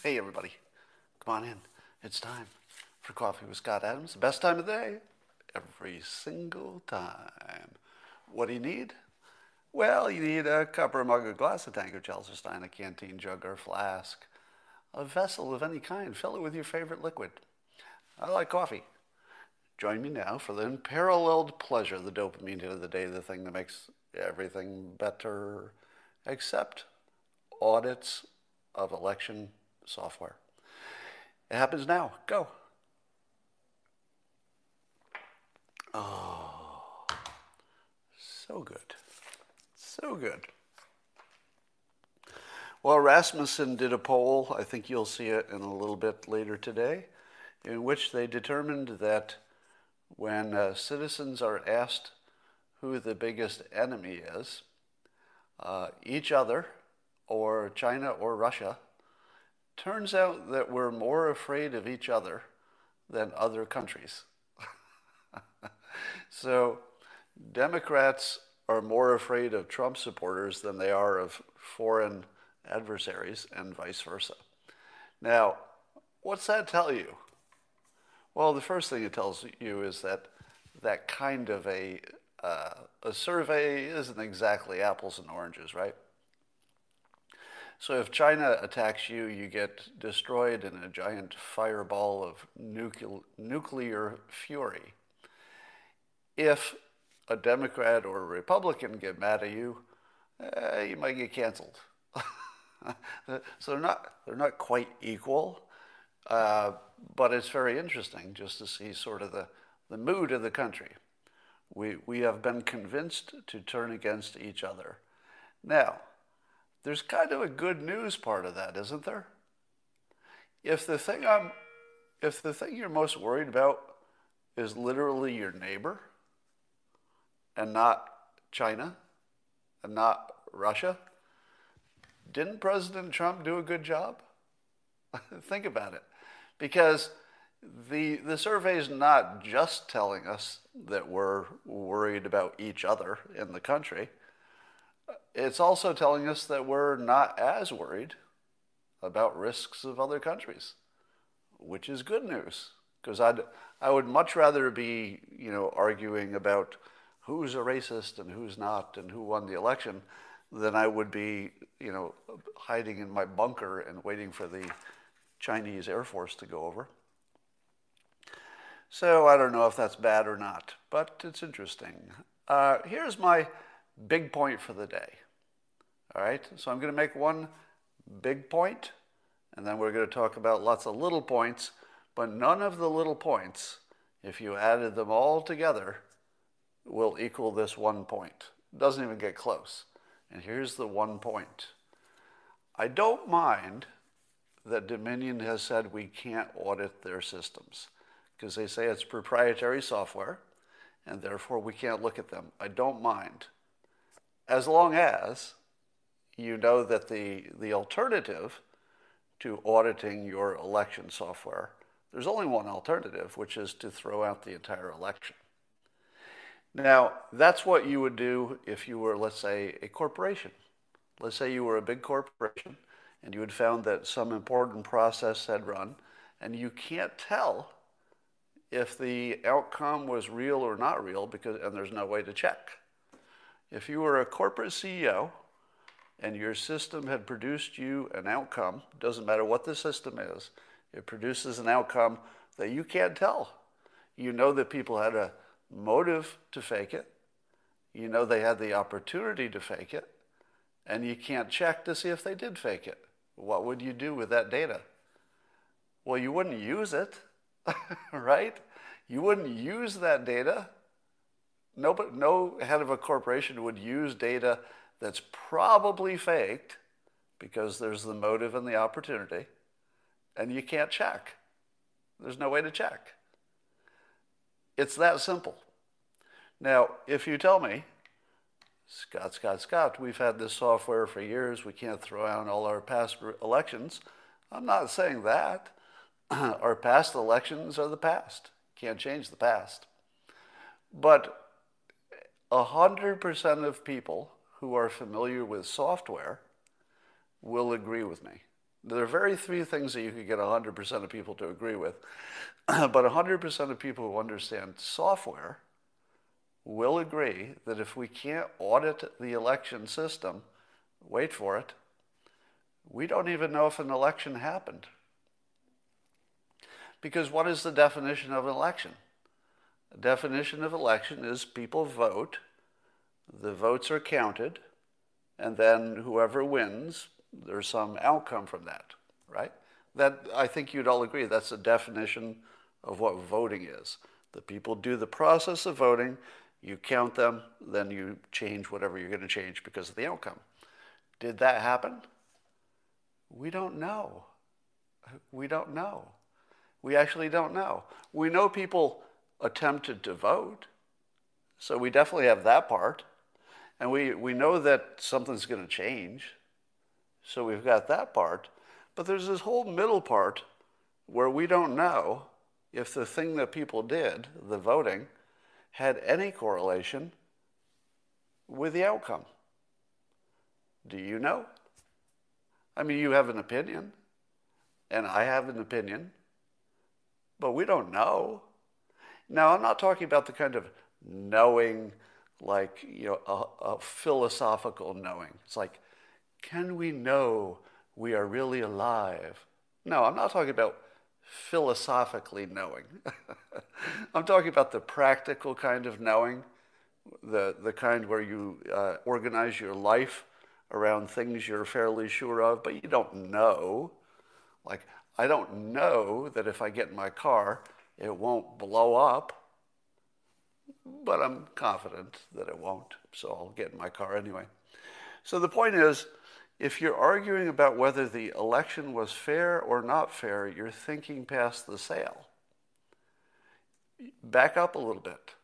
Hey, everybody. Come on in. It's time for Coffee with Scott Adams. The best time of day. Every single time. What do you need? Well, you need a cup or a mug, a glass, a tank, or chalice stein, a canteen jug or flask, a vessel of any kind. Fill it with your favorite liquid. I like coffee. Join me now for the unparalleled pleasure, the dopamine hit of the day, the thing that makes everything better, except audits of election software. It happens now. Go. Oh, so good. So good. Well, Rasmussen did a poll, I think you'll see it in a little bit later today, in which they determined that when uh, citizens are asked who the biggest enemy is, uh, each other, or China or Russia, turns out that we're more afraid of each other than other countries. so, Democrats are more afraid of Trump supporters than they are of foreign adversaries, and vice versa. Now, what's that tell you? Well, the first thing it tells you is that that kind of a, uh, a survey isn't exactly apples and oranges, right? So if China attacks you, you get destroyed in a giant fireball of nuclear, nuclear fury. If a Democrat or a Republican get mad at you, eh, you might get canceled. so they're not, they're not quite equal, uh, but it's very interesting just to see sort of the, the mood of the country. We, we have been convinced to turn against each other. Now, there's kind of a good news part of that, isn't there? If the thing I'm, if the thing you're most worried about is literally your neighbor and not China and not Russia, didn't President Trump do a good job? Think about it. Because the, the survey is not just telling us that we're worried about each other in the country, it's also telling us that we're not as worried about risks of other countries, which is good news. Because I'd, I would much rather be, you know, arguing about who's a racist and who's not and who won the election than I would be, you know, hiding in my bunker and waiting for the Chinese Air Force to go over. So I don't know if that's bad or not, but it's interesting. Uh, here's my big point for the day. All right, so I'm going to make one big point, and then we're going to talk about lots of little points, but none of the little points, if you added them all together, will equal this one point. It doesn't even get close. And here's the one point I don't mind that Dominion has said we can't audit their systems because they say it's proprietary software and therefore we can't look at them. I don't mind. As long as you know that the, the alternative to auditing your election software, there's only one alternative, which is to throw out the entire election. Now, that's what you would do if you were, let's say, a corporation. Let's say you were a big corporation and you had found that some important process had run, and you can't tell if the outcome was real or not real because and there's no way to check. If you were a corporate CEO and your system had produced you an outcome, doesn't matter what the system is, it produces an outcome that you can't tell. You know that people had a motive to fake it. You know they had the opportunity to fake it, and you can't check to see if they did fake it. What would you do with that data? Well, you wouldn't use it, right? You wouldn't use that data Nobody, no head of a corporation would use data that's probably faked because there's the motive and the opportunity, and you can't check. There's no way to check. It's that simple. Now, if you tell me, Scott, Scott, Scott, we've had this software for years, we can't throw out all our past elections, I'm not saying that. our past elections are the past. Can't change the past. But 100% of people who are familiar with software will agree with me. There are very few things that you could get 100% of people to agree with, but 100% of people who understand software will agree that if we can't audit the election system, wait for it, we don't even know if an election happened. Because what is the definition of an election? The definition of election is people vote, the votes are counted, and then whoever wins, there's some outcome from that, right? That I think you'd all agree that's the definition of what voting is. The people do the process of voting, you count them, then you change whatever you're going to change because of the outcome. Did that happen? We don't know. We don't know. We actually don't know. We know people attempted to vote, so we definitely have that part. And we, we know that something's going to change, so we've got that part. But there's this whole middle part where we don't know if the thing that people did, the voting, had any correlation with the outcome. Do you know? I mean, you have an opinion, and I have an opinion, but we don't know. Now, I'm not talking about the kind of knowing, like, you know, a, a philosophical knowing. It's like, can we know we are really alive? No, I'm not talking about philosophically knowing. I'm talking about the practical kind of knowing, the, the kind where you uh, organize your life around things you're fairly sure of, but you don't know. Like, I don't know that if I get in my car, it won't blow up, but I'm confident that it won't, so I'll get in my car anyway. So the point is, if you're arguing about whether the election was fair or not fair, you're thinking past the sale. Back up a little bit.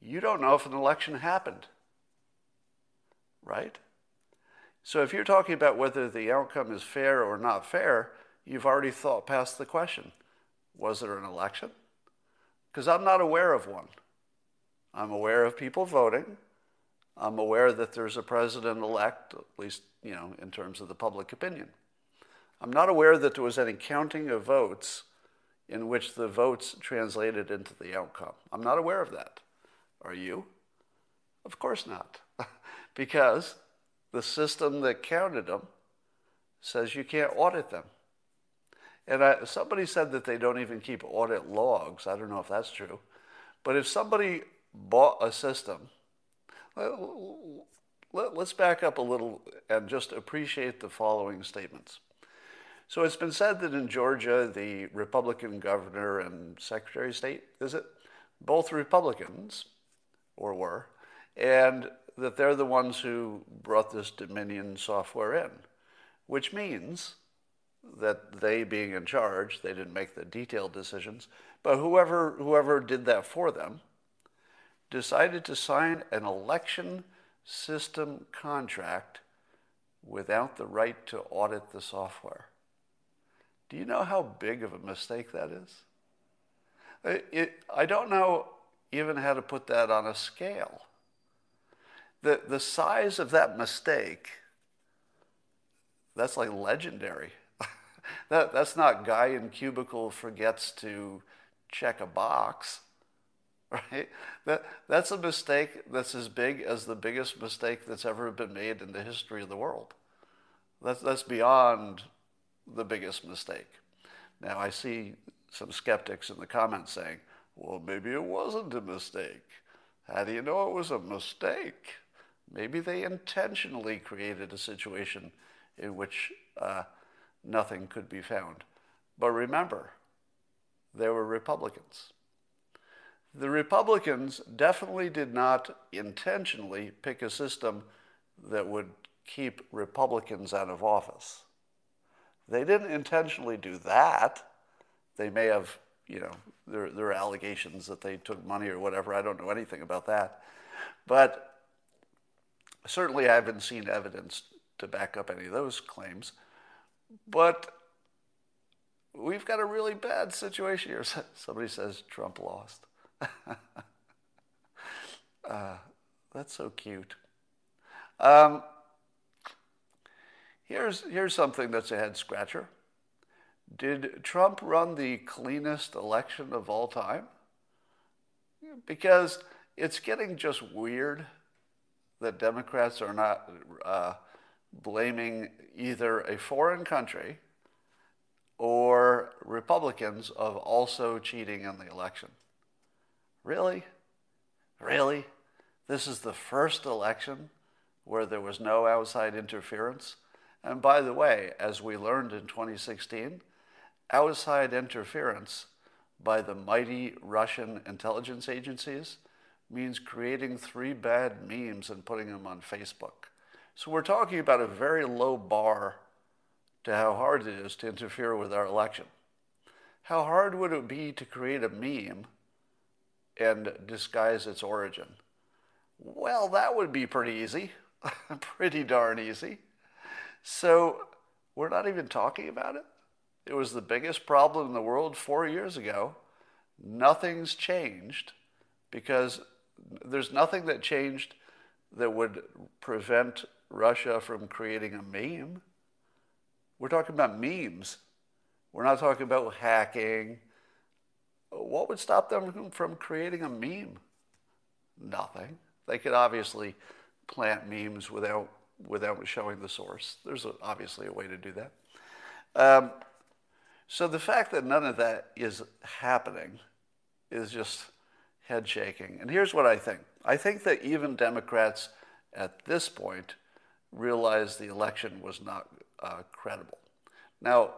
You don't know if an election happened, right? So if you're talking about whether the outcome is fair or not fair, you've already thought past the question. Was there an election? Because I'm not aware of one. I'm aware of people voting. I'm aware that there's a president elect, at least, you know, in terms of the public opinion. I'm not aware that there was any counting of votes in which the votes translated into the outcome. I'm not aware of that. Are you? Of course not. because the system that counted them says you can't audit them. And I, somebody said that they don't even keep audit logs. I don't know if that's true. But if somebody bought a system, let, us back up a little and just appreciate the following statements. So it's been said that in Georgia, the Republican governor and Secretary of State, is it? Both Republicans, or were, and that they're the ones who brought this Dominion software in, which means that they being in charge, they didn't make the detailed decisions, but whoever, whoever did that for them decided to sign an election system contract without the right to audit the software. Do you know how big of a mistake that is? It, it, I don't know even how to put that on a scale the, the size of that mistake, that's like legendary. that, that's not guy in cubicle forgets to check a box, right? That, that's a mistake that's as big as the biggest mistake that's ever been made in the history of the world. That's, that's beyond the biggest mistake. Now, I see some skeptics in the comments saying, well, maybe it wasn't a mistake. How do you know it was a mistake? Maybe they intentionally created a situation in which uh, nothing could be found. But remember, they were Republicans. The Republicans definitely did not intentionally pick a system that would keep Republicans out of office. They didn't intentionally do that. They may have, you know, there, there are allegations that they took money or whatever. I don't know anything about that. But certainly I haven't seen evidence to back up any of those claims. But we've got a really bad situation here. Somebody says Trump lost. uh, that's so cute. Um, here's, here's something that's a head scratcher. Did Trump run the cleanest election of all time? Because it's getting just weird that Democrats are not uh, blaming either a foreign country or Republicans of also cheating in the election. Really? Really? This is the first election where there was no outside interference? And by the way, as we learned in 2016, outside interference by the mighty Russian intelligence agencies means creating three bad memes and putting them on Facebook. So we're talking about a very low bar to how hard it is to interfere with our election. How hard would it be to create a meme and disguise its origin? Well, that would be pretty easy, pretty darn easy. So we're not even talking about it. It was the biggest problem in the world four years ago. Nothing's changed because there's nothing that changed that would prevent Russia from creating a meme. We're talking about memes. We're not talking about hacking what would stop them from creating a meme? Nothing. They could obviously plant memes without without showing the source. There's a, obviously a way to do that. Um, so the fact that none of that is happening is just head shaking. And here's what I think I think that even Democrats at this point realized the election was not uh, credible. Now,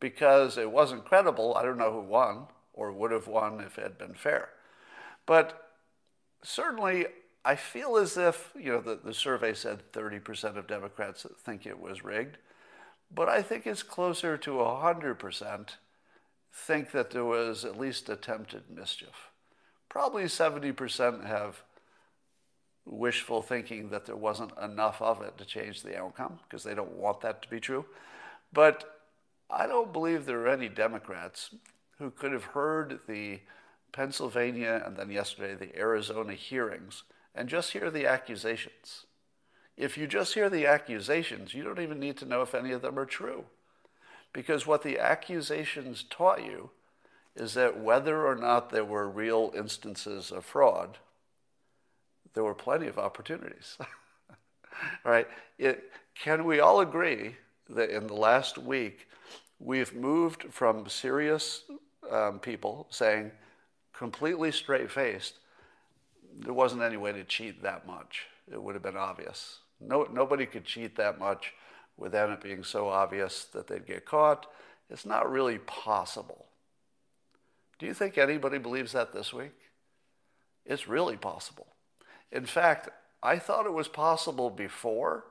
because it wasn't credible, I don't know who won or would have won if it had been fair. But certainly, I feel as if, you know, the, the survey said 30% of Democrats think it was rigged, but I think it's closer to 100% think that there was at least attempted mischief. Probably 70% have wishful thinking that there wasn't enough of it to change the outcome because they don't want that to be true. But I don't believe there are any Democrats who could have heard the Pennsylvania and then yesterday the Arizona hearings and just hear the accusations. If you just hear the accusations, you don't even need to know if any of them are true. Because what the accusations taught you is that whether or not there were real instances of fraud, there were plenty of opportunities. right? It, can we all agree that in the last week we've moved from serious um, people saying, completely straight faced, there wasn't any way to cheat that much. It would have been obvious. No, nobody could cheat that much without it being so obvious that they'd get caught. It's not really possible. Do you think anybody believes that this week? It's really possible. In fact, I thought it was possible before,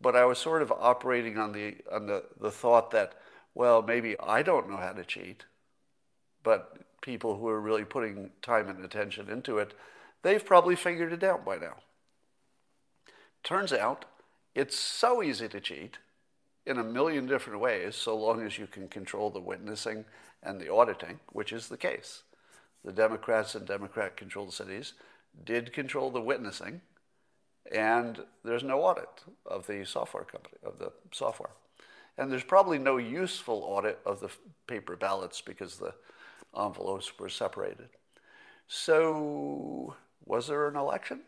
but I was sort of operating on the on the, the thought that, well, maybe I don't know how to cheat but people who are really putting time and attention into it, they've probably figured it out by now. Turns out it's so easy to cheat in a million different ways, so long as you can control the witnessing and the auditing, which is the case. The Democrats and Democrat controlled cities did control the witnessing, and there's no audit of the software company, of the software. And there's probably no useful audit of the paper ballots because the envelopes were separated. So, was there an election?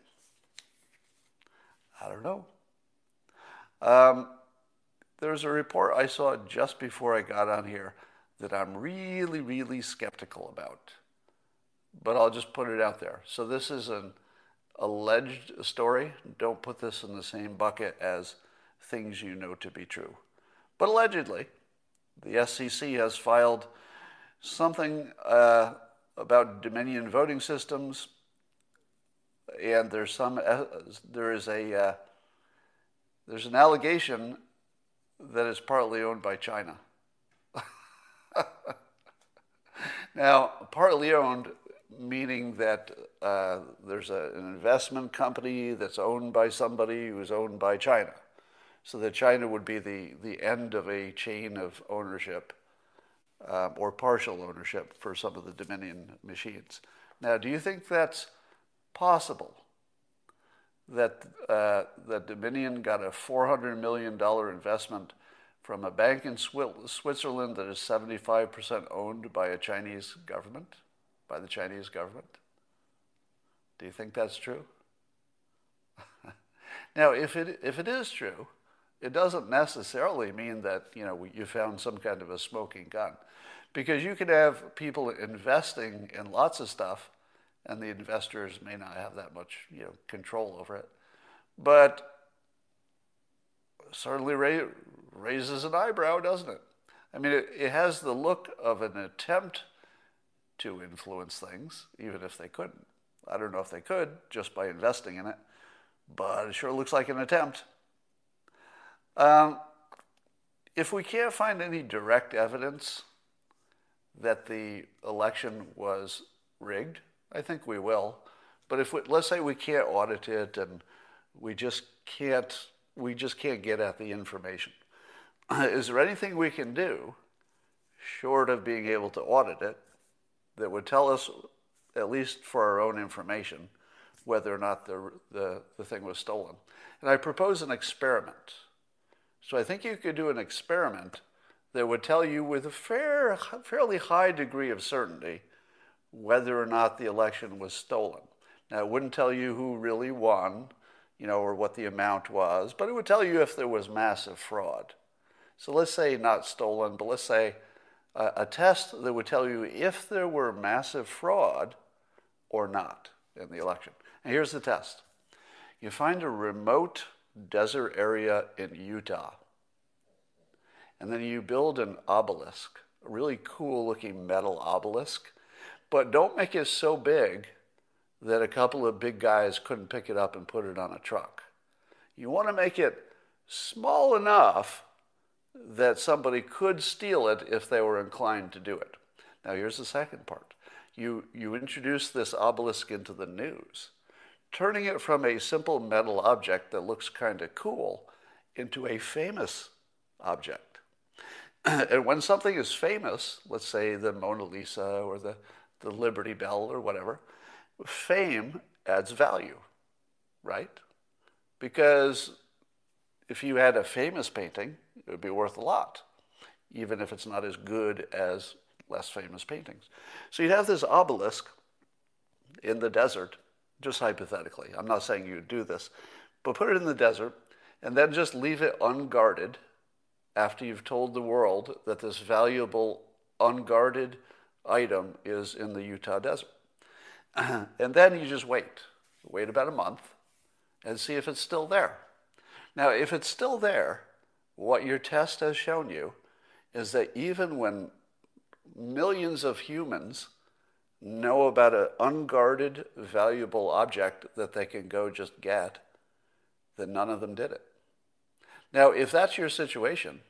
I don't know. Um, there's a report I saw just before I got on here that I'm really, really skeptical about. But I'll just put it out there. So, this is an alleged story. Don't put this in the same bucket as things you know to be true. But allegedly, the SEC has filed something uh, about Dominion voting systems, and there's some uh, there is a uh, there's an allegation that is partly owned by China. now, partly owned meaning that uh, there's a, an investment company that's owned by somebody who's owned by China. So that China would be the, the end of a chain of ownership um, or partial ownership for some of the Dominion machines. Now, do you think that's possible? That, uh, that Dominion got a $400 million investment from a bank in Switzerland that is 75% owned by a Chinese government? by the Chinese government? Do you think that's true? now, if it, if it is true, it doesn't necessarily mean that you know you found some kind of a smoking gun, because you could have people investing in lots of stuff, and the investors may not have that much you know control over it, but certainly ra- raises an eyebrow, doesn't it? I mean, it, it has the look of an attempt to influence things, even if they couldn't. I don't know if they could just by investing in it, but it sure looks like an attempt. Um, if we can't find any direct evidence that the election was rigged, I think we will. But if we, let's say we can't audit it and we just can't we just can't get at the information. Is there anything we can do short of being able to audit it that would tell us, at least for our own information, whether or not the, the, the thing was stolen. And I propose an experiment. So I think you could do an experiment that would tell you with a fair, fairly high degree of certainty whether or not the election was stolen. Now, it wouldn't tell you who really won, you know, or what the amount was, but it would tell you if there was massive fraud. So let's say not stolen, but let's say a, a test that would tell you if there were massive fraud or not in the election. And here's the test you find a remote desert area in Utah, and then you build an obelisk, a really cool looking metal obelisk, but don't make it so big that a couple of big guys couldn't pick it up and put it on a truck. You want to make it small enough that somebody could steal it if they were inclined to do it. Now, here's the second part. You, you introduce this obelisk into the news, turning it from a simple metal object that looks kind of cool into a famous object. and when something is famous, let's say the Mona Lisa or the, the Liberty Bell or whatever, fame adds value, right? Because if you had a famous painting, it would be worth a lot, even if it's not as good as less famous paintings. So you'd have this obelisk in the desert, just hypothetically. I'm not saying you would do this, but put it in the desert and then just leave it unguarded after you've told the world that this valuable, unguarded item is in the Utah desert. and then you just wait. Wait about a month and see if it's still there. Now, if it's still there, what your test has shown you is that even when millions of humans know about an unguarded, valuable object that they can go just get, that none of them did it. Now, if that's your situation,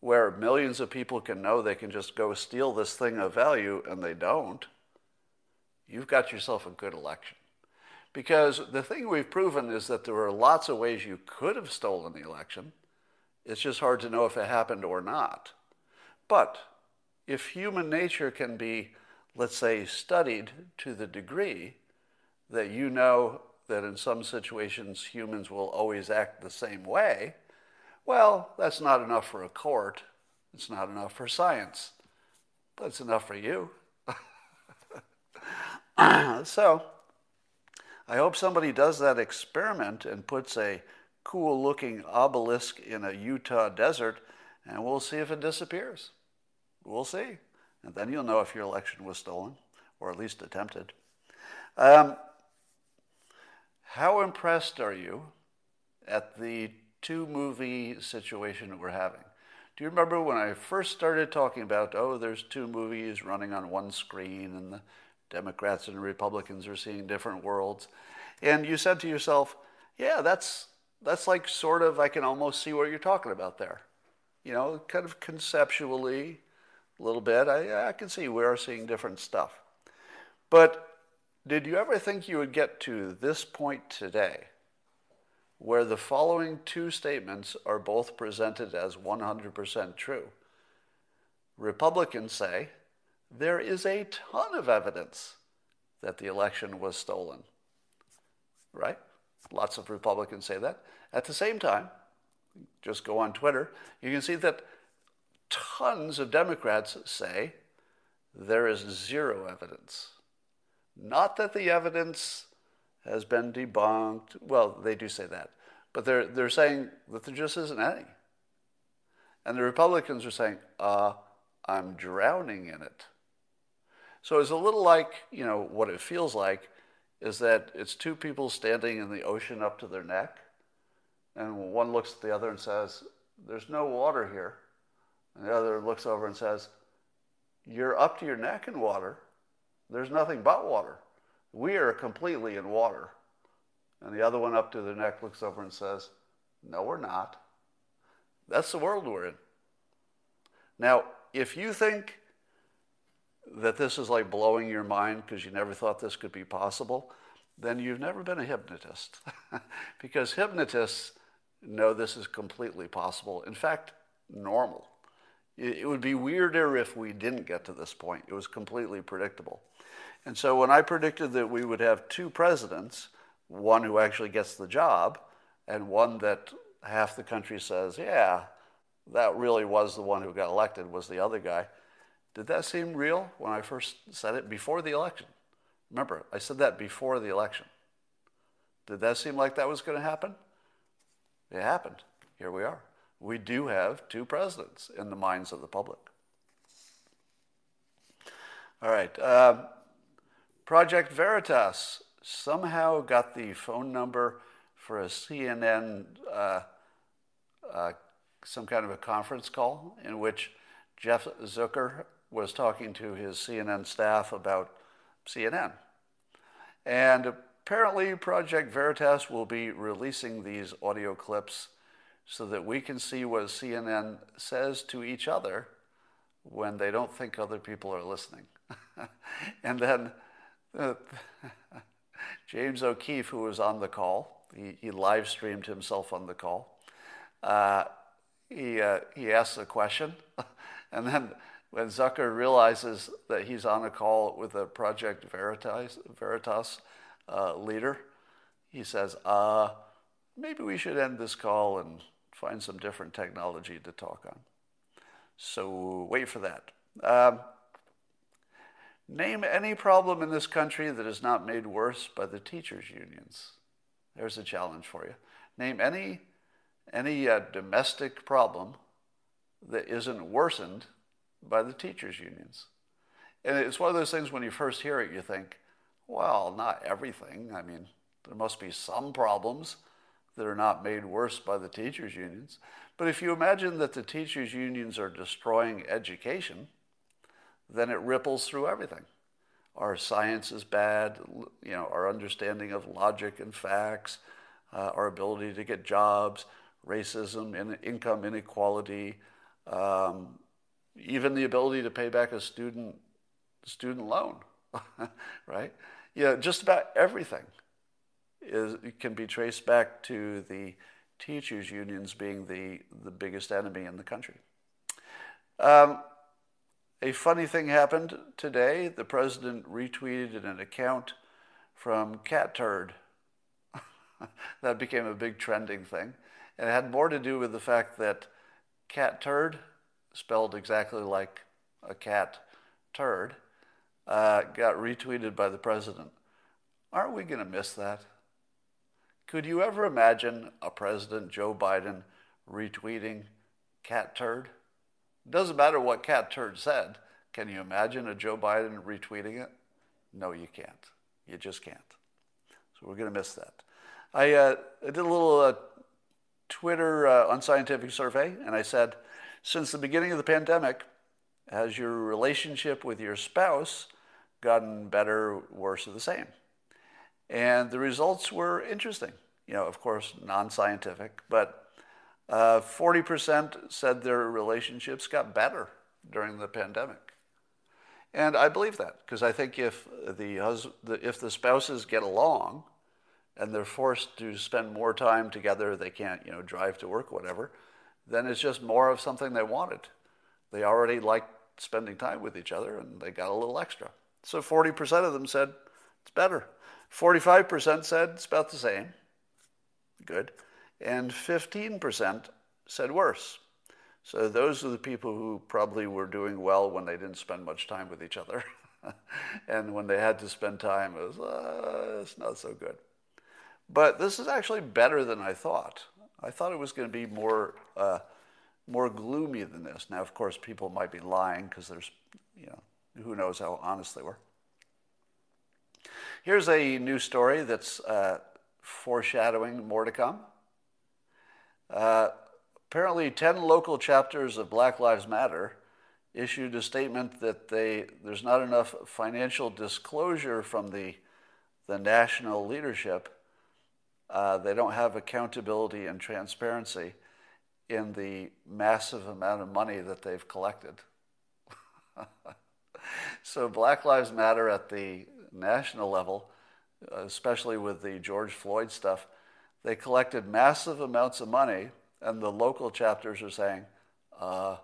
where millions of people can know they can just go steal this thing of value and they don't, you've got yourself a good election. Because the thing we've proven is that there are lots of ways you could have stolen the election. It's just hard to know if it happened or not. But if human nature can be, let's say, studied to the degree that you know that in some situations humans will always act the same way, well, that's not enough for a court. It's not enough for science, but it's enough for you. so, I hope somebody does that experiment and puts a cool looking obelisk in a Utah desert, and we'll see if it disappears. We'll see. And then you'll know if your election was stolen, or at least attempted. Um, how impressed are you at the two movie situation that we're having? Do you remember when I first started talking about, oh, there's two movies running on one screen and the Democrats and Republicans are seeing different worlds. And you said to yourself, yeah, that's, that's like sort of, I can almost see what you're talking about there. You know, kind of conceptually, a little bit, I, I can see we are seeing different stuff. But did you ever think you would get to this point today where the following two statements are both presented as 100% true? Republicans say there is a ton of evidence that the election was stolen. Right? Lots of Republicans say that. At the same time, just go on Twitter, you can see that tons of Democrats say there is zero evidence. Not that the evidence has been debunked. Well, they do say that. But they're, they're saying that there just isn't any. And the Republicans are saying, uh, I'm drowning in it. So it's a little like, you know, what it feels like is that it's two people standing in the ocean up to their neck, and one looks at the other and says, There's no water here. And the other looks over and says, You're up to your neck in water. There's nothing but water. We are completely in water. And the other one up to the neck looks over and says, No, we're not. That's the world we're in. Now, if you think that this is like blowing your mind because you never thought this could be possible, then you've never been a hypnotist. because hypnotists know this is completely possible. In fact, normal. It would be weirder if we didn't get to this point. It was completely predictable. And so when I predicted that we would have two presidents, one who actually gets the job, and one that half the country says, yeah, that really was the one who got elected, was the other guy. Did that seem real when I first said it before the election? Remember, I said that before the election. Did that seem like that was going to happen? It happened. Here we are. We do have two presidents in the minds of the public. All right. Uh, Project Veritas somehow got the phone number for a CNN, uh, uh, some kind of a conference call in which Jeff Zucker was talking to his CNN staff about CNN. And apparently, Project Veritas will be releasing these audio clips so that we can see what CNN says to each other when they don't think other people are listening. and then uh, James O'Keefe, who was on the call, he, he live streamed himself on the call. Uh, he, uh, he asks a question, and then when Zucker realizes that he's on a call with a Project Veritas, Veritas uh, leader, he says, uh, maybe we should end this call and find some different technology to talk on. So wait for that. Um, name any problem in this country that is not made worse by the teachers' unions. There's a challenge for you. Name any, any uh, domestic problem that isn't worsened by the teachers' unions. And it's one of those things when you first hear it, you think, well, not everything. I mean, there must be some problems that are not made worse by the teachers' unions. But if you imagine that the teachers' unions are destroying education, then it ripples through everything. Our science is bad, you know, our understanding of logic and facts, uh, our ability to get jobs, racism, in, income inequality, um, even the ability to pay back a student student loan, right? Yeah, just about everything is can be traced back to the teachers' unions being the, the biggest enemy in the country. Um, a funny thing happened today. The president retweeted an account from Cat Turd. that became a big trending thing. And it had more to do with the fact that Cat Turd spelled exactly like a cat turd, uh, got retweeted by the president. Aren't we going to miss that? Could you ever imagine a president, Joe Biden, retweeting cat turd? Doesn't matter what cat turd said. Can you imagine a Joe Biden retweeting it? No, you can't. You just can't. So we're going to miss that. I, uh, I did a little uh, Twitter uh, unscientific survey, and I said, since the beginning of the pandemic, has your relationship with your spouse gotten better, worse, or the same. And the results were interesting. You know, of course, non scientific, but uh, 40% said their relationships got better during the pandemic. And I believe that because I think if the, hus- if the spouses get along and they're forced to spend more time together, they can't, you know, drive to work, whatever, then it's just more of something they wanted. They already liked spending time with each other and they got a little extra. So 40% of them said it's better. 45% said it's about the same. Good. And 15% said worse. So those are the people who probably were doing well when they didn't spend much time with each other. and when they had to spend time, it was, uh, it's not so good. But this is actually better than I thought. I thought it was going to be more, uh, more gloomy than this. Now, of course, people might be lying because there's, you know, who knows how honest they were. Here's a new story that's uh, foreshadowing more to come. Uh, apparently, 10 local chapters of Black Lives Matter issued a statement that they, there's not enough financial disclosure from the, the national leadership. Uh, they don't have accountability and transparency in the massive amount of money that they've collected. so, Black Lives Matter at the national level, especially with the George Floyd stuff, they collected massive amounts of money, and the local chapters are saying, uh,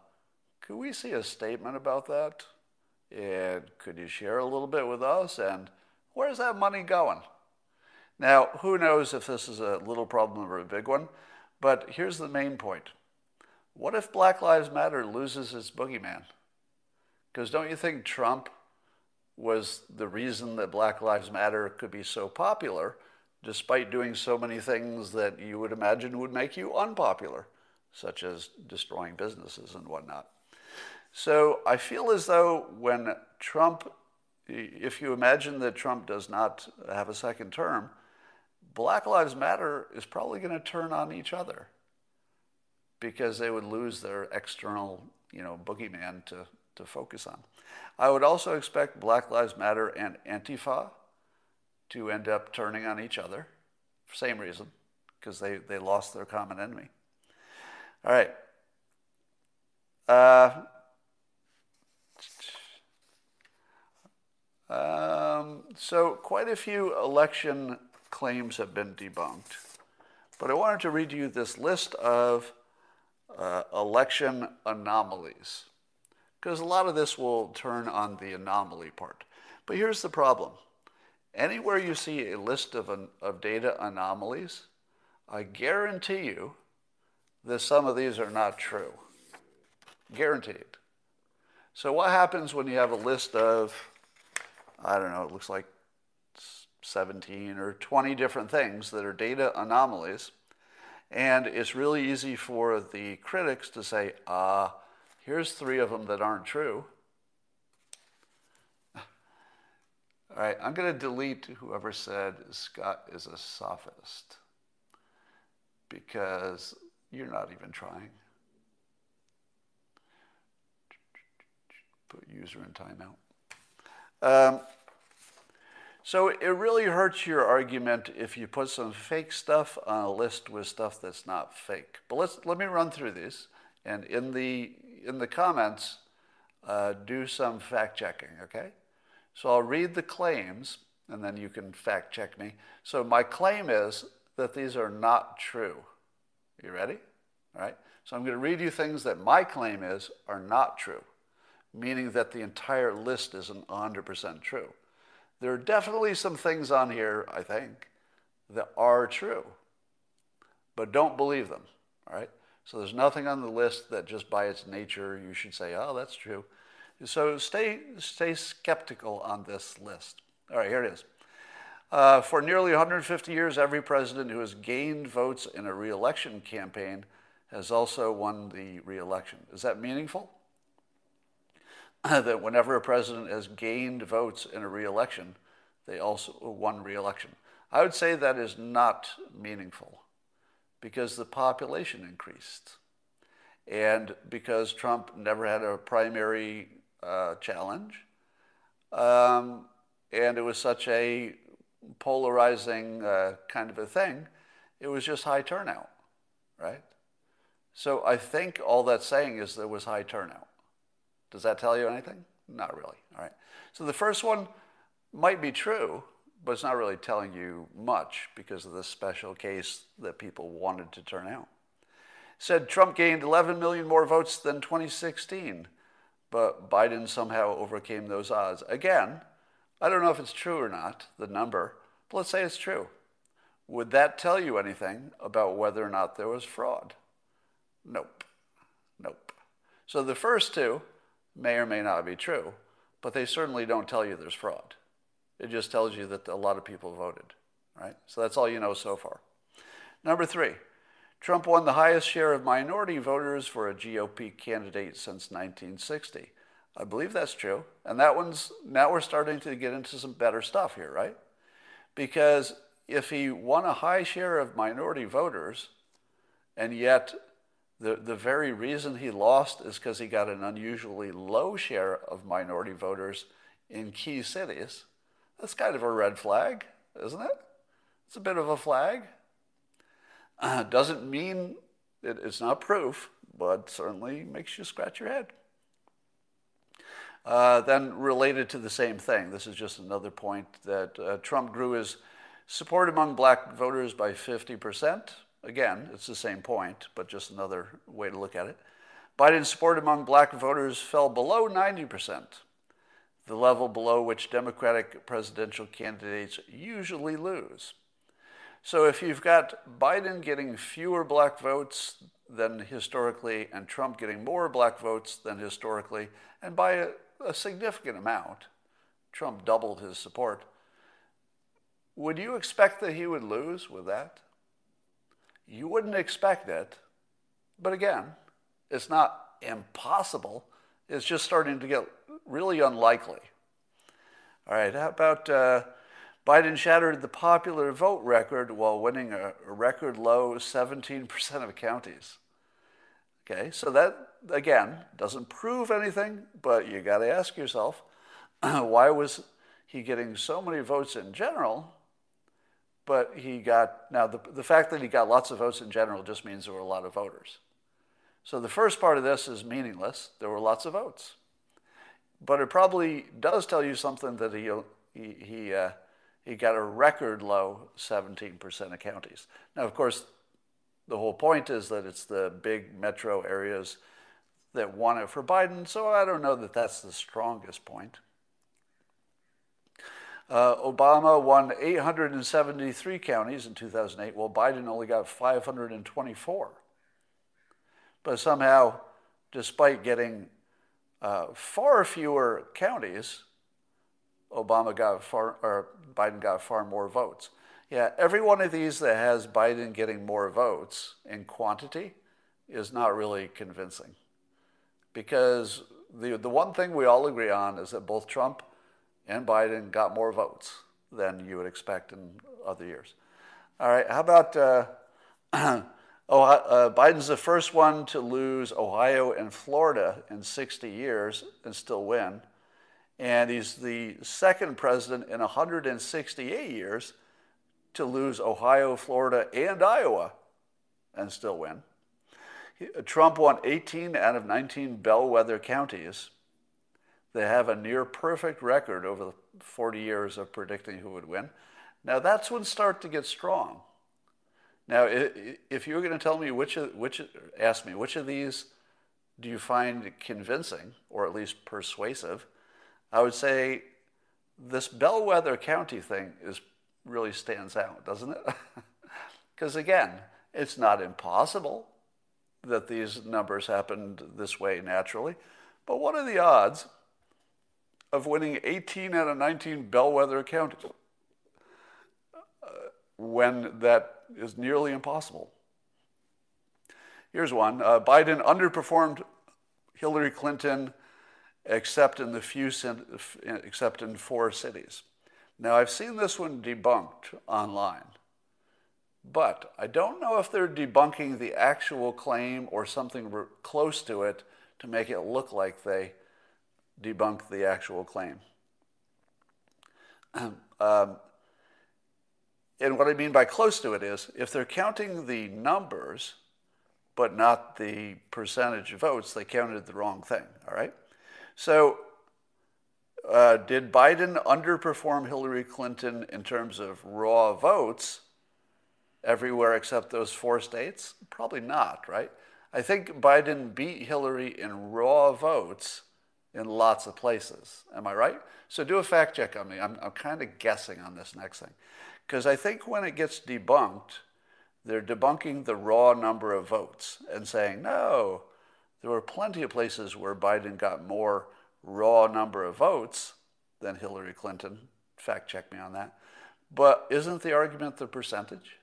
could we see a statement about that? And could you share a little bit with us? And where's that money going? Now, who knows if this is a little problem or a big one, but here's the main point. What if Black Lives Matter loses its boogeyman? Because don't you think Trump was the reason that Black Lives Matter could be so popular? despite doing so many things that you would imagine would make you unpopular, such as destroying businesses and whatnot. So I feel as though when Trump, if you imagine that Trump does not have a second term, Black Lives Matter is probably going to turn on each other because they would lose their external, you know, boogeyman to, to focus on. I would also expect Black Lives Matter and Antifa to end up turning on each other. Same reason, because they, they lost their common enemy. All right. Uh, um, so, quite a few election claims have been debunked. But I wanted to read you this list of uh, election anomalies, because a lot of this will turn on the anomaly part. But here's the problem Anywhere you see a list of, an, of data anomalies, I guarantee you that some of these are not true. Guaranteed. So, what happens when you have a list of, I don't know, it looks like 17 or 20 different things that are data anomalies? And it's really easy for the critics to say, ah, uh, here's three of them that aren't true. All right, I'm going to delete whoever said Scott is a sophist because you're not even trying. Put user in timeout. Um, so it really hurts your argument if you put some fake stuff on a list with stuff that's not fake. But let's let me run through these, and in the in the comments, uh, do some fact checking. Okay. So I'll read the claims and then you can fact check me. So my claim is that these are not true. You ready? All right. So I'm going to read you things that my claim is are not true, meaning that the entire list isn't 100% true. There are definitely some things on here, I think, that are true, but don't believe them. All right. So there's nothing on the list that just by its nature you should say, oh, that's true. So stay, stay skeptical on this list. All right, here it is. Uh, for nearly 150 years, every president who has gained votes in a reelection campaign has also won the reelection. Is that meaningful? that whenever a president has gained votes in a reelection, they also won reelection. I would say that is not meaningful because the population increased. And because Trump never had a primary uh, challenge. um, and it was such a polarizing uh, kind of a thing, it was just high turnout, right? So I think all that's saying is there was high turnout. Does that tell you anything? Not really. All right. So the first one might be true, but it's not really telling you much because of this special case that people wanted to turn out. Said Trump gained 11 million more votes than 2016, but Biden somehow overcame those odds. Again, I don't know if it's true or not, the number, but let's say it's true. Would that tell you anything about whether or not there was fraud? Nope. Nope. So the first two may or may not be true, but they certainly don't tell you there's fraud. It just tells you that a lot of people voted, right? So that's all you know so far. Number three, Trump won the highest share of minority voters for a GOP candidate since 1960. I believe that's true. And that one's, now we're starting to get into some better stuff here, right? Because if he won a high share of minority voters, and yet the, the very reason he lost is because he got an unusually low share of minority voters in key cities. That's kind of a red flag, isn't it? It's a bit of a flag. Uh, doesn't mean it, it's not proof, but certainly makes you scratch your head. Uh, then, related to the same thing, this is just another point that uh, Trump grew his support among black voters by 50%. Again, it's the same point, but just another way to look at it. Biden's support among black voters fell below 90%, the level below which Democratic presidential candidates usually lose. So if you've got Biden getting fewer black votes than historically and Trump getting more black votes than historically, and by a, a significant amount, Trump doubled his support, would you expect that he would lose with that? You wouldn't expect it. But again, it's not impossible. It's just starting to get really unlikely. All right, how about uh, Biden shattered the popular vote record while winning a, a record low 17% of counties? Okay, so that, again, doesn't prove anything, but you got to ask yourself why was he getting so many votes in general but he got, now the, the fact that he got lots of votes in general just means there were a lot of voters. So the first part of this is meaningless. There were lots of votes. But it probably does tell you something that he, he, he, uh, he got a record low 17% of counties. Now, of course, the whole point is that it's the big metro areas that won it for Biden, so I don't know that that's the strongest point. Uh, Obama won 873 counties in 2008, while Biden only got 524. But somehow, despite getting uh, far fewer counties, Obama got far, or Biden got far more votes. Yeah, every one of these that has Biden getting more votes in quantity is not really convincing. Because the, the one thing we all agree on is that both Trump and Biden got more votes than you would expect in other years. All right, how about uh, oh, uh, Biden's the first one to lose Ohio and Florida in 60 years and still win. And he's the second president in 168 years to lose Ohio, Florida, and Iowa and still win. Trump won 18 out of 19 bellwether counties they have a near perfect record over the 40 years of predicting who would win. Now that's when start to get strong. Now, if you were going to tell me which, of, which, ask me which of these do you find convincing or at least persuasive, I would say this bellwether county thing is really stands out, doesn't it? Because again, it's not impossible that these numbers happened this way naturally, but what are the odds of winning 18 out of 19 bellwether counties when that is nearly impossible. Here's one uh, Biden underperformed Hillary Clinton except in the few except in four cities. Now I've seen this one debunked online, but I don't know if they're debunking the actual claim or something close to it to make it look like they debunk the actual claim. um, and what I mean by close to it is if they're counting the numbers, but not the percentage of votes, they counted the wrong thing, all right? So, uh, did Biden underperform Hillary Clinton in terms of raw votes everywhere except those four states? Probably not, right? I think Biden beat Hillary in raw votes in lots of places. Am I right? So do a fact check on me. I'm, I'm kind of guessing on this next thing. Because I think when it gets debunked, they're debunking the raw number of votes and saying, no, there were plenty of places where Biden got more raw number of votes than Hillary Clinton. Fact check me on that. But isn't the argument the percentage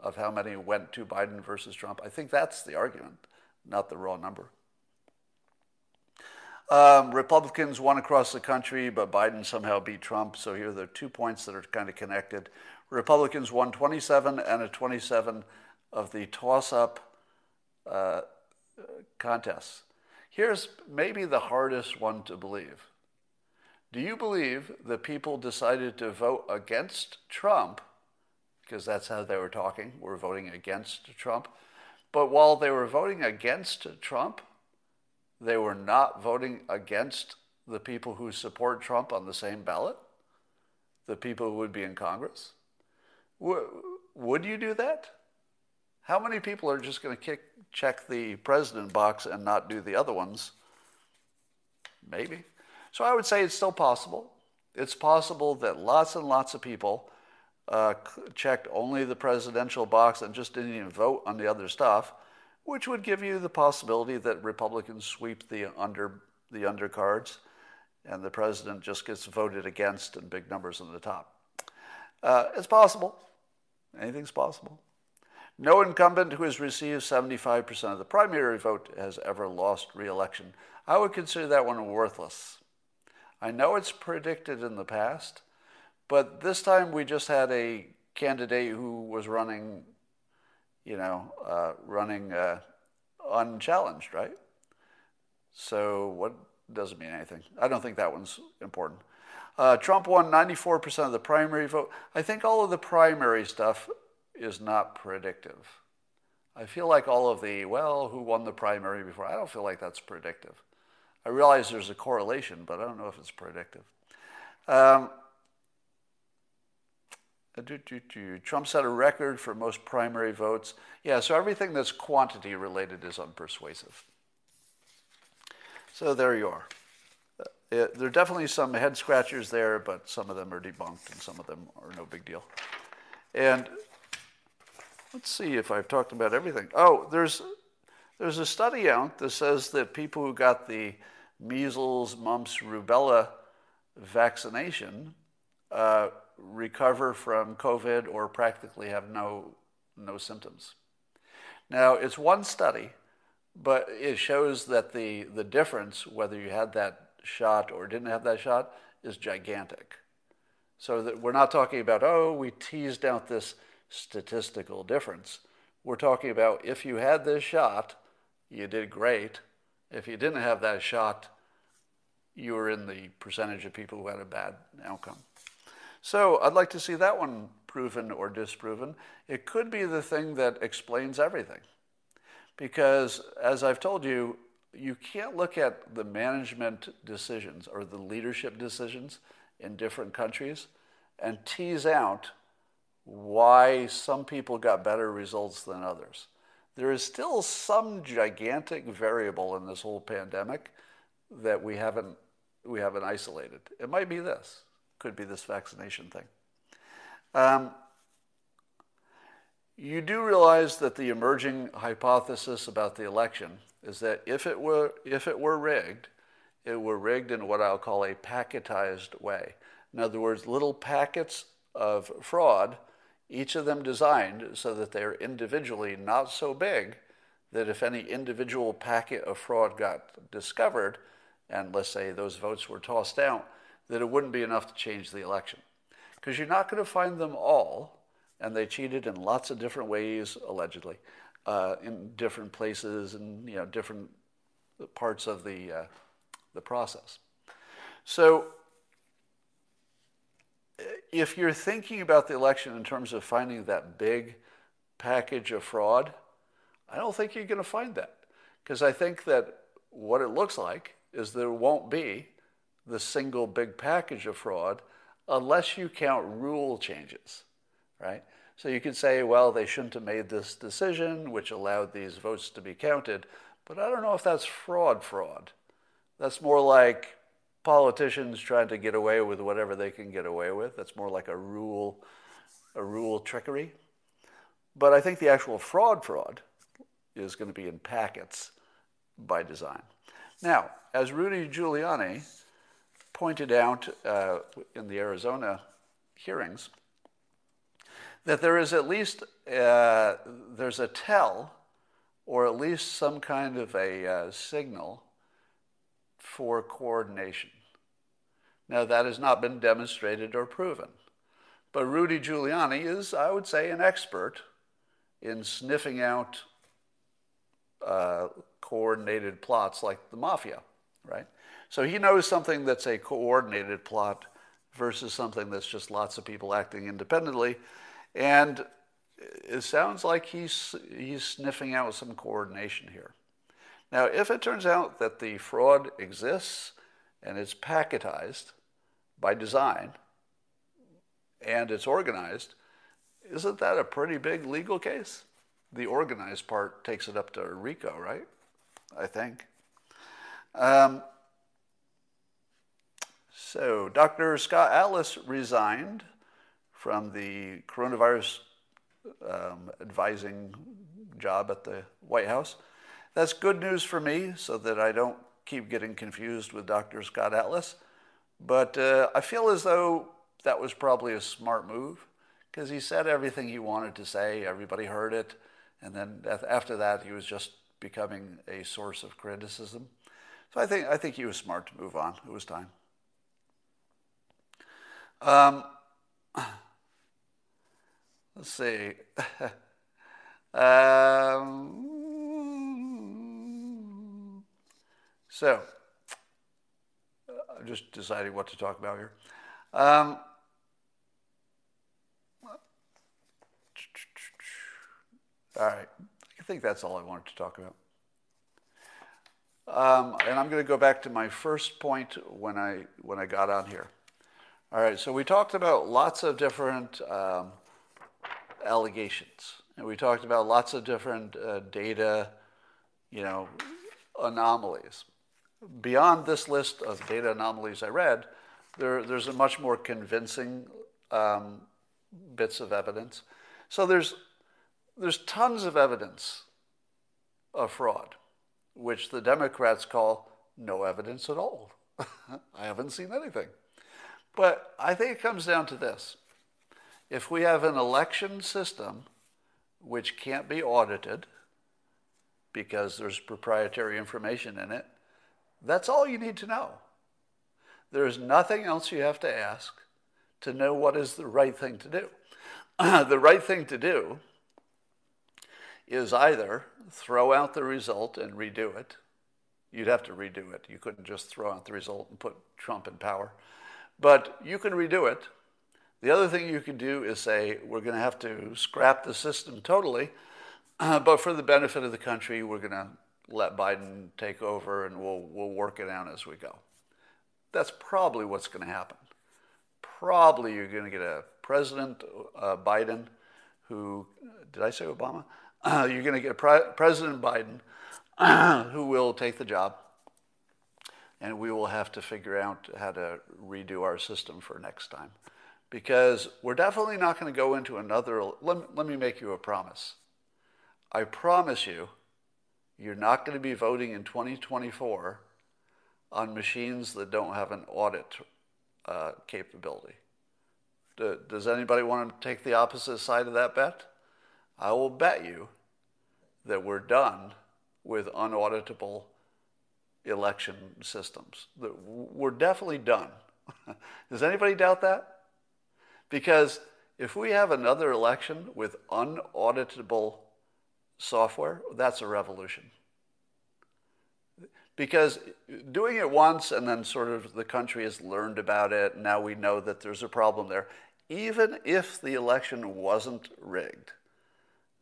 of how many went to Biden versus Trump? I think that's the argument, not the raw number. Um, Republicans won across the country, but Biden somehow beat Trump. So here are the two points that are kind of connected. Republicans won 27 and a 27 of the toss up uh, contests. Here's maybe the hardest one to believe. Do you believe that people decided to vote against Trump, because that's how they were talking, were voting against Trump, but while they were voting against Trump, they were not voting against the people who support Trump on the same ballot, the people who would be in Congress? Would you do that? How many people are just going to check the president box and not do the other ones? Maybe. So I would say it's still possible. It's possible that lots and lots of people uh, checked only the presidential box and just didn't even vote on the other stuff which would give you the possibility that Republicans sweep the under the undercards, and the president just gets voted against in big numbers on the top. Uh, it's possible. Anything's possible. No incumbent who has received 75% of the primary vote has ever lost re-election. I would consider that one worthless. I know it's predicted in the past, but this time we just had a candidate who was running you know, uh, running uh, unchallenged, right? So what doesn't mean anything. I don't think that one's important. Uh, Trump won 94% of the primary vote. I think all of the primary stuff is not predictive. I feel like all of the, well, who won the primary before, I don't feel like that's predictive. I realize there's a correlation, but I don't know if it's predictive. Um, Trump set a record for most primary votes. Yeah, so everything that's quantity related is unpersuasive. So there you are. It, there are definitely some head scratchers there, but some of them are debunked and some of them are no big deal. And let's see if I've talked about everything. Oh, there's there's a study out that says that people who got the measles, mumps, rubella vaccination uh, recover from COVID or practically have no, no symptoms. Now, it's one study, but it shows that the, the difference, whether you had that shot or didn't have that shot, is gigantic. So that we're not talking about, oh, we teased out this statistical difference. We're talking about if you had this shot, you did great. If you didn't have that shot, you were in the percentage of people who had a bad outcome. So I'd like to see that one proven or disproven. It could be the thing that explains everything. Because as I've told you, you can't look at the management decisions or the leadership decisions in different countries and tease out why some people got better results than others. There is still some gigantic variable in this whole pandemic that we haven't, we haven't isolated. It might be this could be this vaccination thing. Um, you do realize that the emerging hypothesis about the election is that if it were, if it were rigged, it were rigged in what I'll call a packetized way. In other words, little packets of fraud, each of them designed so that they're individually not so big that if any individual packet of fraud got discovered, and let's say those votes were tossed out, that it wouldn't be enough to change the election. Because you're not going to find them all, and they cheated in lots of different ways, allegedly, uh, in different places and you know different parts of the uh, the process. So if you're thinking about the election in terms of finding that big package of fraud, I don't think you're going to find that. Because I think that what it looks like is there won't be the single big package of fraud unless you count rule changes, right? So you could say, well, they shouldn't have made this decision, which allowed these votes to be counted. But I don't know if that's fraud, fraud. That's more like politicians trying to get away with whatever they can get away with. That's more like a rule, a rule trickery. But I think the actual fraud, fraud is going to be in packets by design. Now, as Rudy Giuliani pointed out uh, in the Arizona hearings, that there is at least uh, there's a tell or at least some kind of a uh, signal for coordination. Now, that has not been demonstrated or proven. But Rudy Giuliani is, I would say, an expert in sniffing out uh, coordinated plots like the mafia, right? So he knows something that's a coordinated plot versus something that's just lots of people acting independently. And it sounds like he's, he's sniffing out some coordination here. Now, if it turns out that the fraud exists and it's packetized by design and it's organized, isn't that a pretty big legal case? The organized part takes it up to RICO, right? I think. Um, so, Dr. Scott Atlas resigned from the coronavirus um, advising job at the White House. That's good news for me so that I don't keep getting confused with Dr. Scott Atlas. But uh, I feel as though that was probably a smart move because he said everything he wanted to say, everybody heard it, and then after that, he was just becoming a source of criticism. So I think, I think he was smart to move on. It was time. Um, let's see. um, so, I'm just deciding what to talk about here. Um, all right. I think that's all I wanted to talk about. Um, and I'm going to go back to my first point when I when I got on here. All right, so we talked about lots of different um, allegations, and we talked about lots of different uh, data, you know, anomalies. Beyond this list of data anomalies I read, there, there's a much more convincing um, bits of evidence. So there's there's tons of evidence of fraud, which the Democrats call no evidence at all. I haven't seen anything. But I think it comes down to this. If we have an election system which can't be audited because there's proprietary information in it, that's all you need to know. There's nothing else you have to ask to know what is the right thing to do. the right thing to do is either throw out the result and redo it. You'd have to redo it. You couldn't just throw out the result and put Trump in power. But you can redo it. The other thing you can do is say, we're going to have to scrap the system totally, but for the benefit of the country, we're going to let Biden take over and we'll, we'll work it out as we go. That's probably what's going to happen. Probably you're going to get a President uh, Biden who, did I say Obama? Uh, you're going to get Pre- President Biden who will take the job and we will have to figure out how to redo our system for next time. Because we're definitely not going to go into another. Let, let me make you a promise. I promise you, you're not going to be voting in 2024 on machines that don't have an audit uh, capability. Do, does anybody want to take the opposite side of that bet? I will bet you that we're done with unauditable election systems. We're definitely done. Does anybody doubt that? Because if we have another election with unauditable software, that's a revolution. Because doing it once and then sort of the country has learned about it, now we know that there's a problem there. Even if the election wasn't rigged,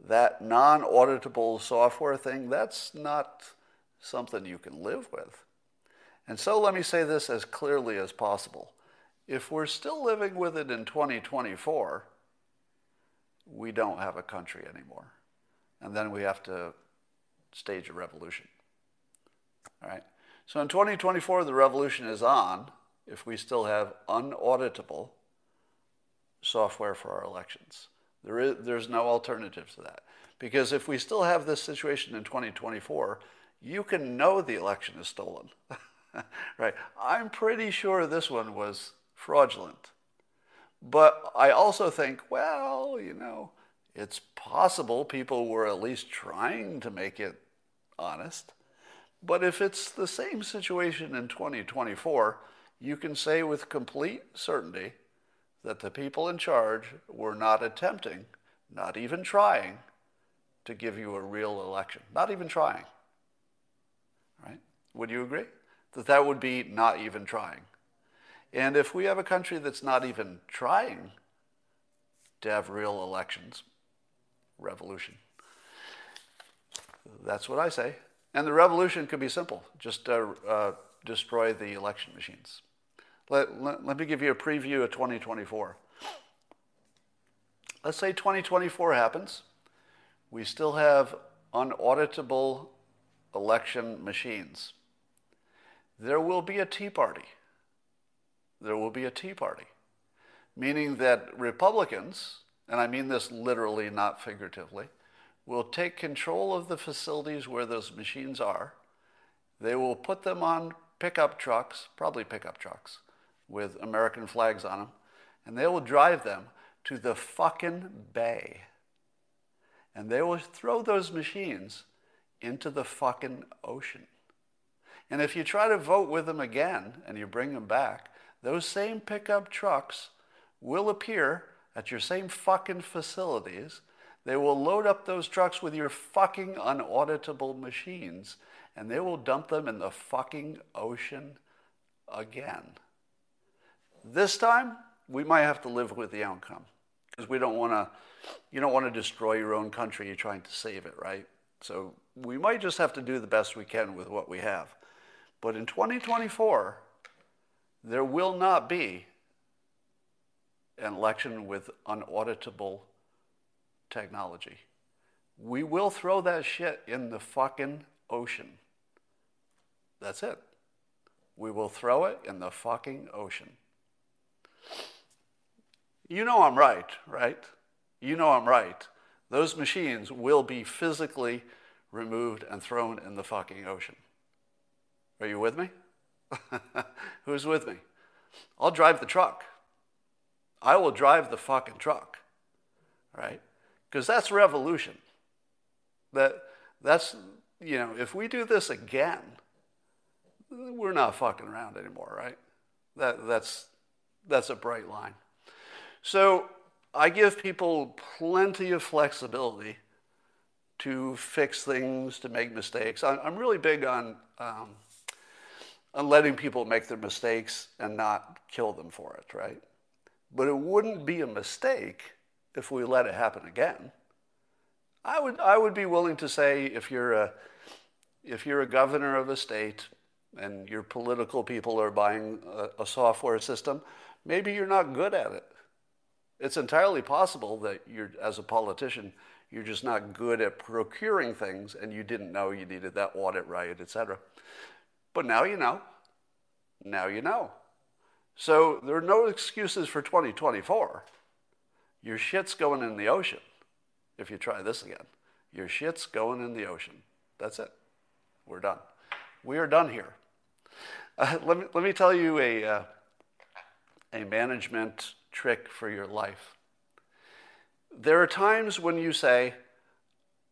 that non auditable software thing, that's not something you can live with. And so let me say this as clearly as possible. If we're still living with it in 2024, we don't have a country anymore. And then we have to stage a revolution. All right. So in 2024, the revolution is on if we still have unauditable software for our elections. There is, there's no alternative to that. Because if we still have this situation in 2024, you can know the election is stolen. right? I'm pretty sure this one was fraudulent. But I also think, well, you know, it's possible people were at least trying to make it honest. But if it's the same situation in 2024, you can say with complete certainty that the people in charge were not attempting, not even trying, to give you a real election. Not even trying. Right? Would you agree? That that would be not even trying. And if we have a country that's not even trying to have real elections, revolution. That's what I say. And the revolution could be simple just uh, uh, destroy the election machines. Let, let, let, me give you a preview of 2024. Let's say 2024 happens. We still have unauditable election machines. There will be a Tea Party there will be a Tea Party, meaning that Republicans, and I mean this literally, not figuratively, will take control of the facilities where those machines are. They will put them on pickup trucks, probably pickup trucks, with American flags on them, and they will drive them to the fucking bay. And they will throw those machines into the fucking ocean. And if you try to vote with them again and you bring them back, those same pickup trucks will appear at your same fucking facilities. They will load up those trucks with your fucking unauditable machines and they will dump them in the fucking ocean again. This time, we might have to live with the outcome because we don't want to, you don't want to destroy your own country. You're trying to save it, right? So we might just have to do the best we can with what we have. But in 2024, there will not be an election with unauditable technology. We will throw that shit in the fucking ocean. That's it. We will throw it in the fucking ocean. You know I'm right, right? You know I'm right. Those machines will be physically removed and thrown in the fucking ocean. Are you with me? Who's with me? I'll drive the truck. I will drive the fucking truck. Right? Because that's revolution. That that's you know, if we do this again, we're not fucking around anymore, right? That that's that's a bright line. So I give people plenty of flexibility to fix things, to make mistakes. I'm really big on um, on letting people make their mistakes and not kill them for it, right? But it wouldn't be a mistake if we let it happen again. I would, I would be willing to say if you're, a, if you're a governor of a state and your political people are buying a, a software system, maybe you're not good at it. It's entirely possible that you're, as a politician, you're just not good at procuring things and you didn't know you needed that audit right, et cetera. But now you know. Now you know. So there are no excuses for 2024. Your shit's going in the ocean if you try this again. Your shit's going in the ocean. That's it. We're done. We are done here. Uh, let, me, let me tell you a, uh, a management trick for your life. There are times when you say,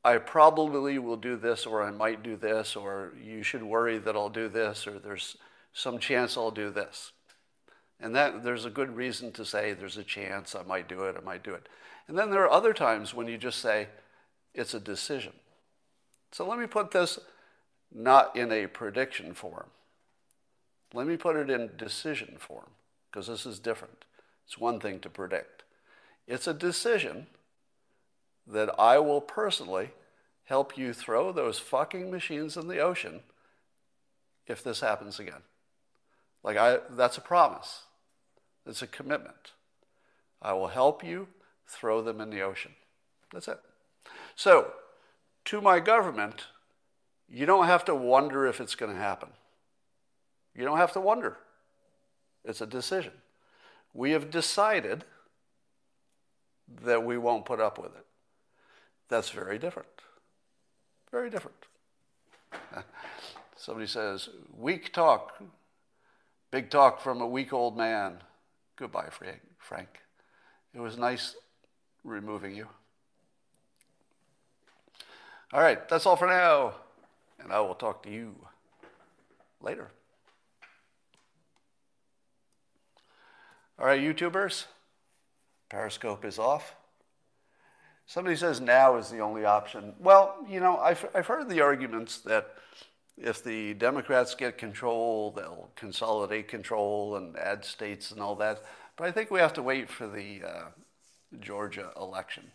I probably will do this, or I might do this, or you should worry that I'll do this, or there's some chance I'll do this. And that there's a good reason to say there's a chance I might do it, I might do it. And then there are other times when you just say it's a decision. So let me put this not in a prediction form. Let me put it in decision form, because this is different. It's one thing to predict. It's a decision that I will personally help you throw those fucking machines in the ocean if this happens again. Like I that's a promise. It's a commitment. I will help you throw them in the ocean. That's it. So, to my government, you don't have to wonder if it's going to happen. You don't have to wonder. It's a decision. We have decided that we won't put up with it. That's very different. Very different. Somebody says, weak talk, big talk from a weak old man. Goodbye, Frank. It was nice removing you. All right, that's all for now. And I will talk to you later. All right, YouTubers, Periscope is off. Somebody says now is the only option. Well, you know, I've, I've heard the arguments that if the Democrats get control, they'll consolidate control and add states and all that. But I think we have to wait for the uh, Georgia election.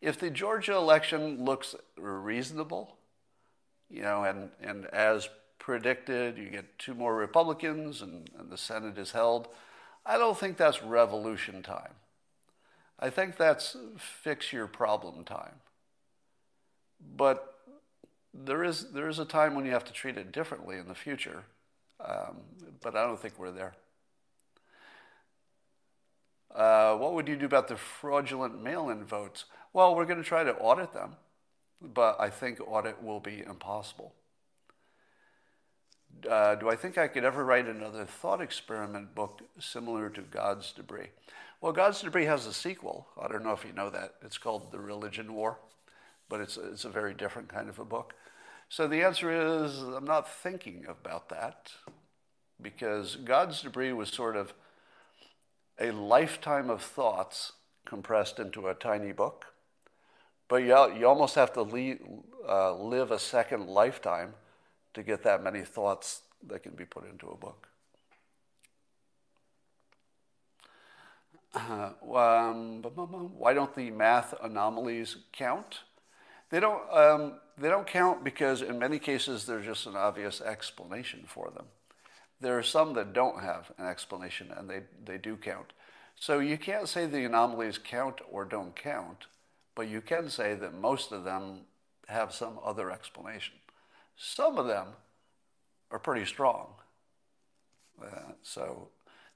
If the Georgia election looks reasonable, you know, and, and as predicted, you get two more Republicans and, and the Senate is held, I don't think that's revolution time. I think that's fix your problem time. But there is, there is a time when you have to treat it differently in the future, um, but I don't think we're there. Uh, what would you do about the fraudulent mail in votes? Well, we're going to try to audit them, but I think audit will be impossible. Uh, do I think I could ever write another thought experiment book similar to God's Debris? Well, God's Debris has a sequel. I don't know if you know that. It's called The Religion War, but it's, it's a very different kind of a book. So the answer is I'm not thinking about that because God's Debris was sort of a lifetime of thoughts compressed into a tiny book. But you, you almost have to uh, live a second lifetime to get that many thoughts that can be put into a book. Uh, um, why don't the math anomalies count? They don't, um, they don't count because in many cases there's just an obvious explanation for them. There are some that don't have an explanation and they, they do count. So you can't say the anomalies count or don't count, but you can say that most of them have some other explanation. Some of them are pretty strong. Uh, so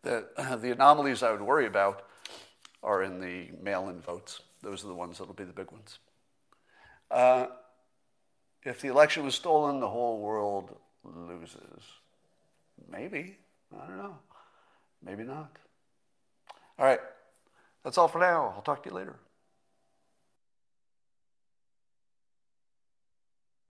the, the anomalies I would worry about are in the mail-in votes. Those are the ones that will be the big ones. Uh, if the election was stolen, the whole world loses. Maybe. I don't know. Maybe not. All right. That's all for now. I'll talk to you later.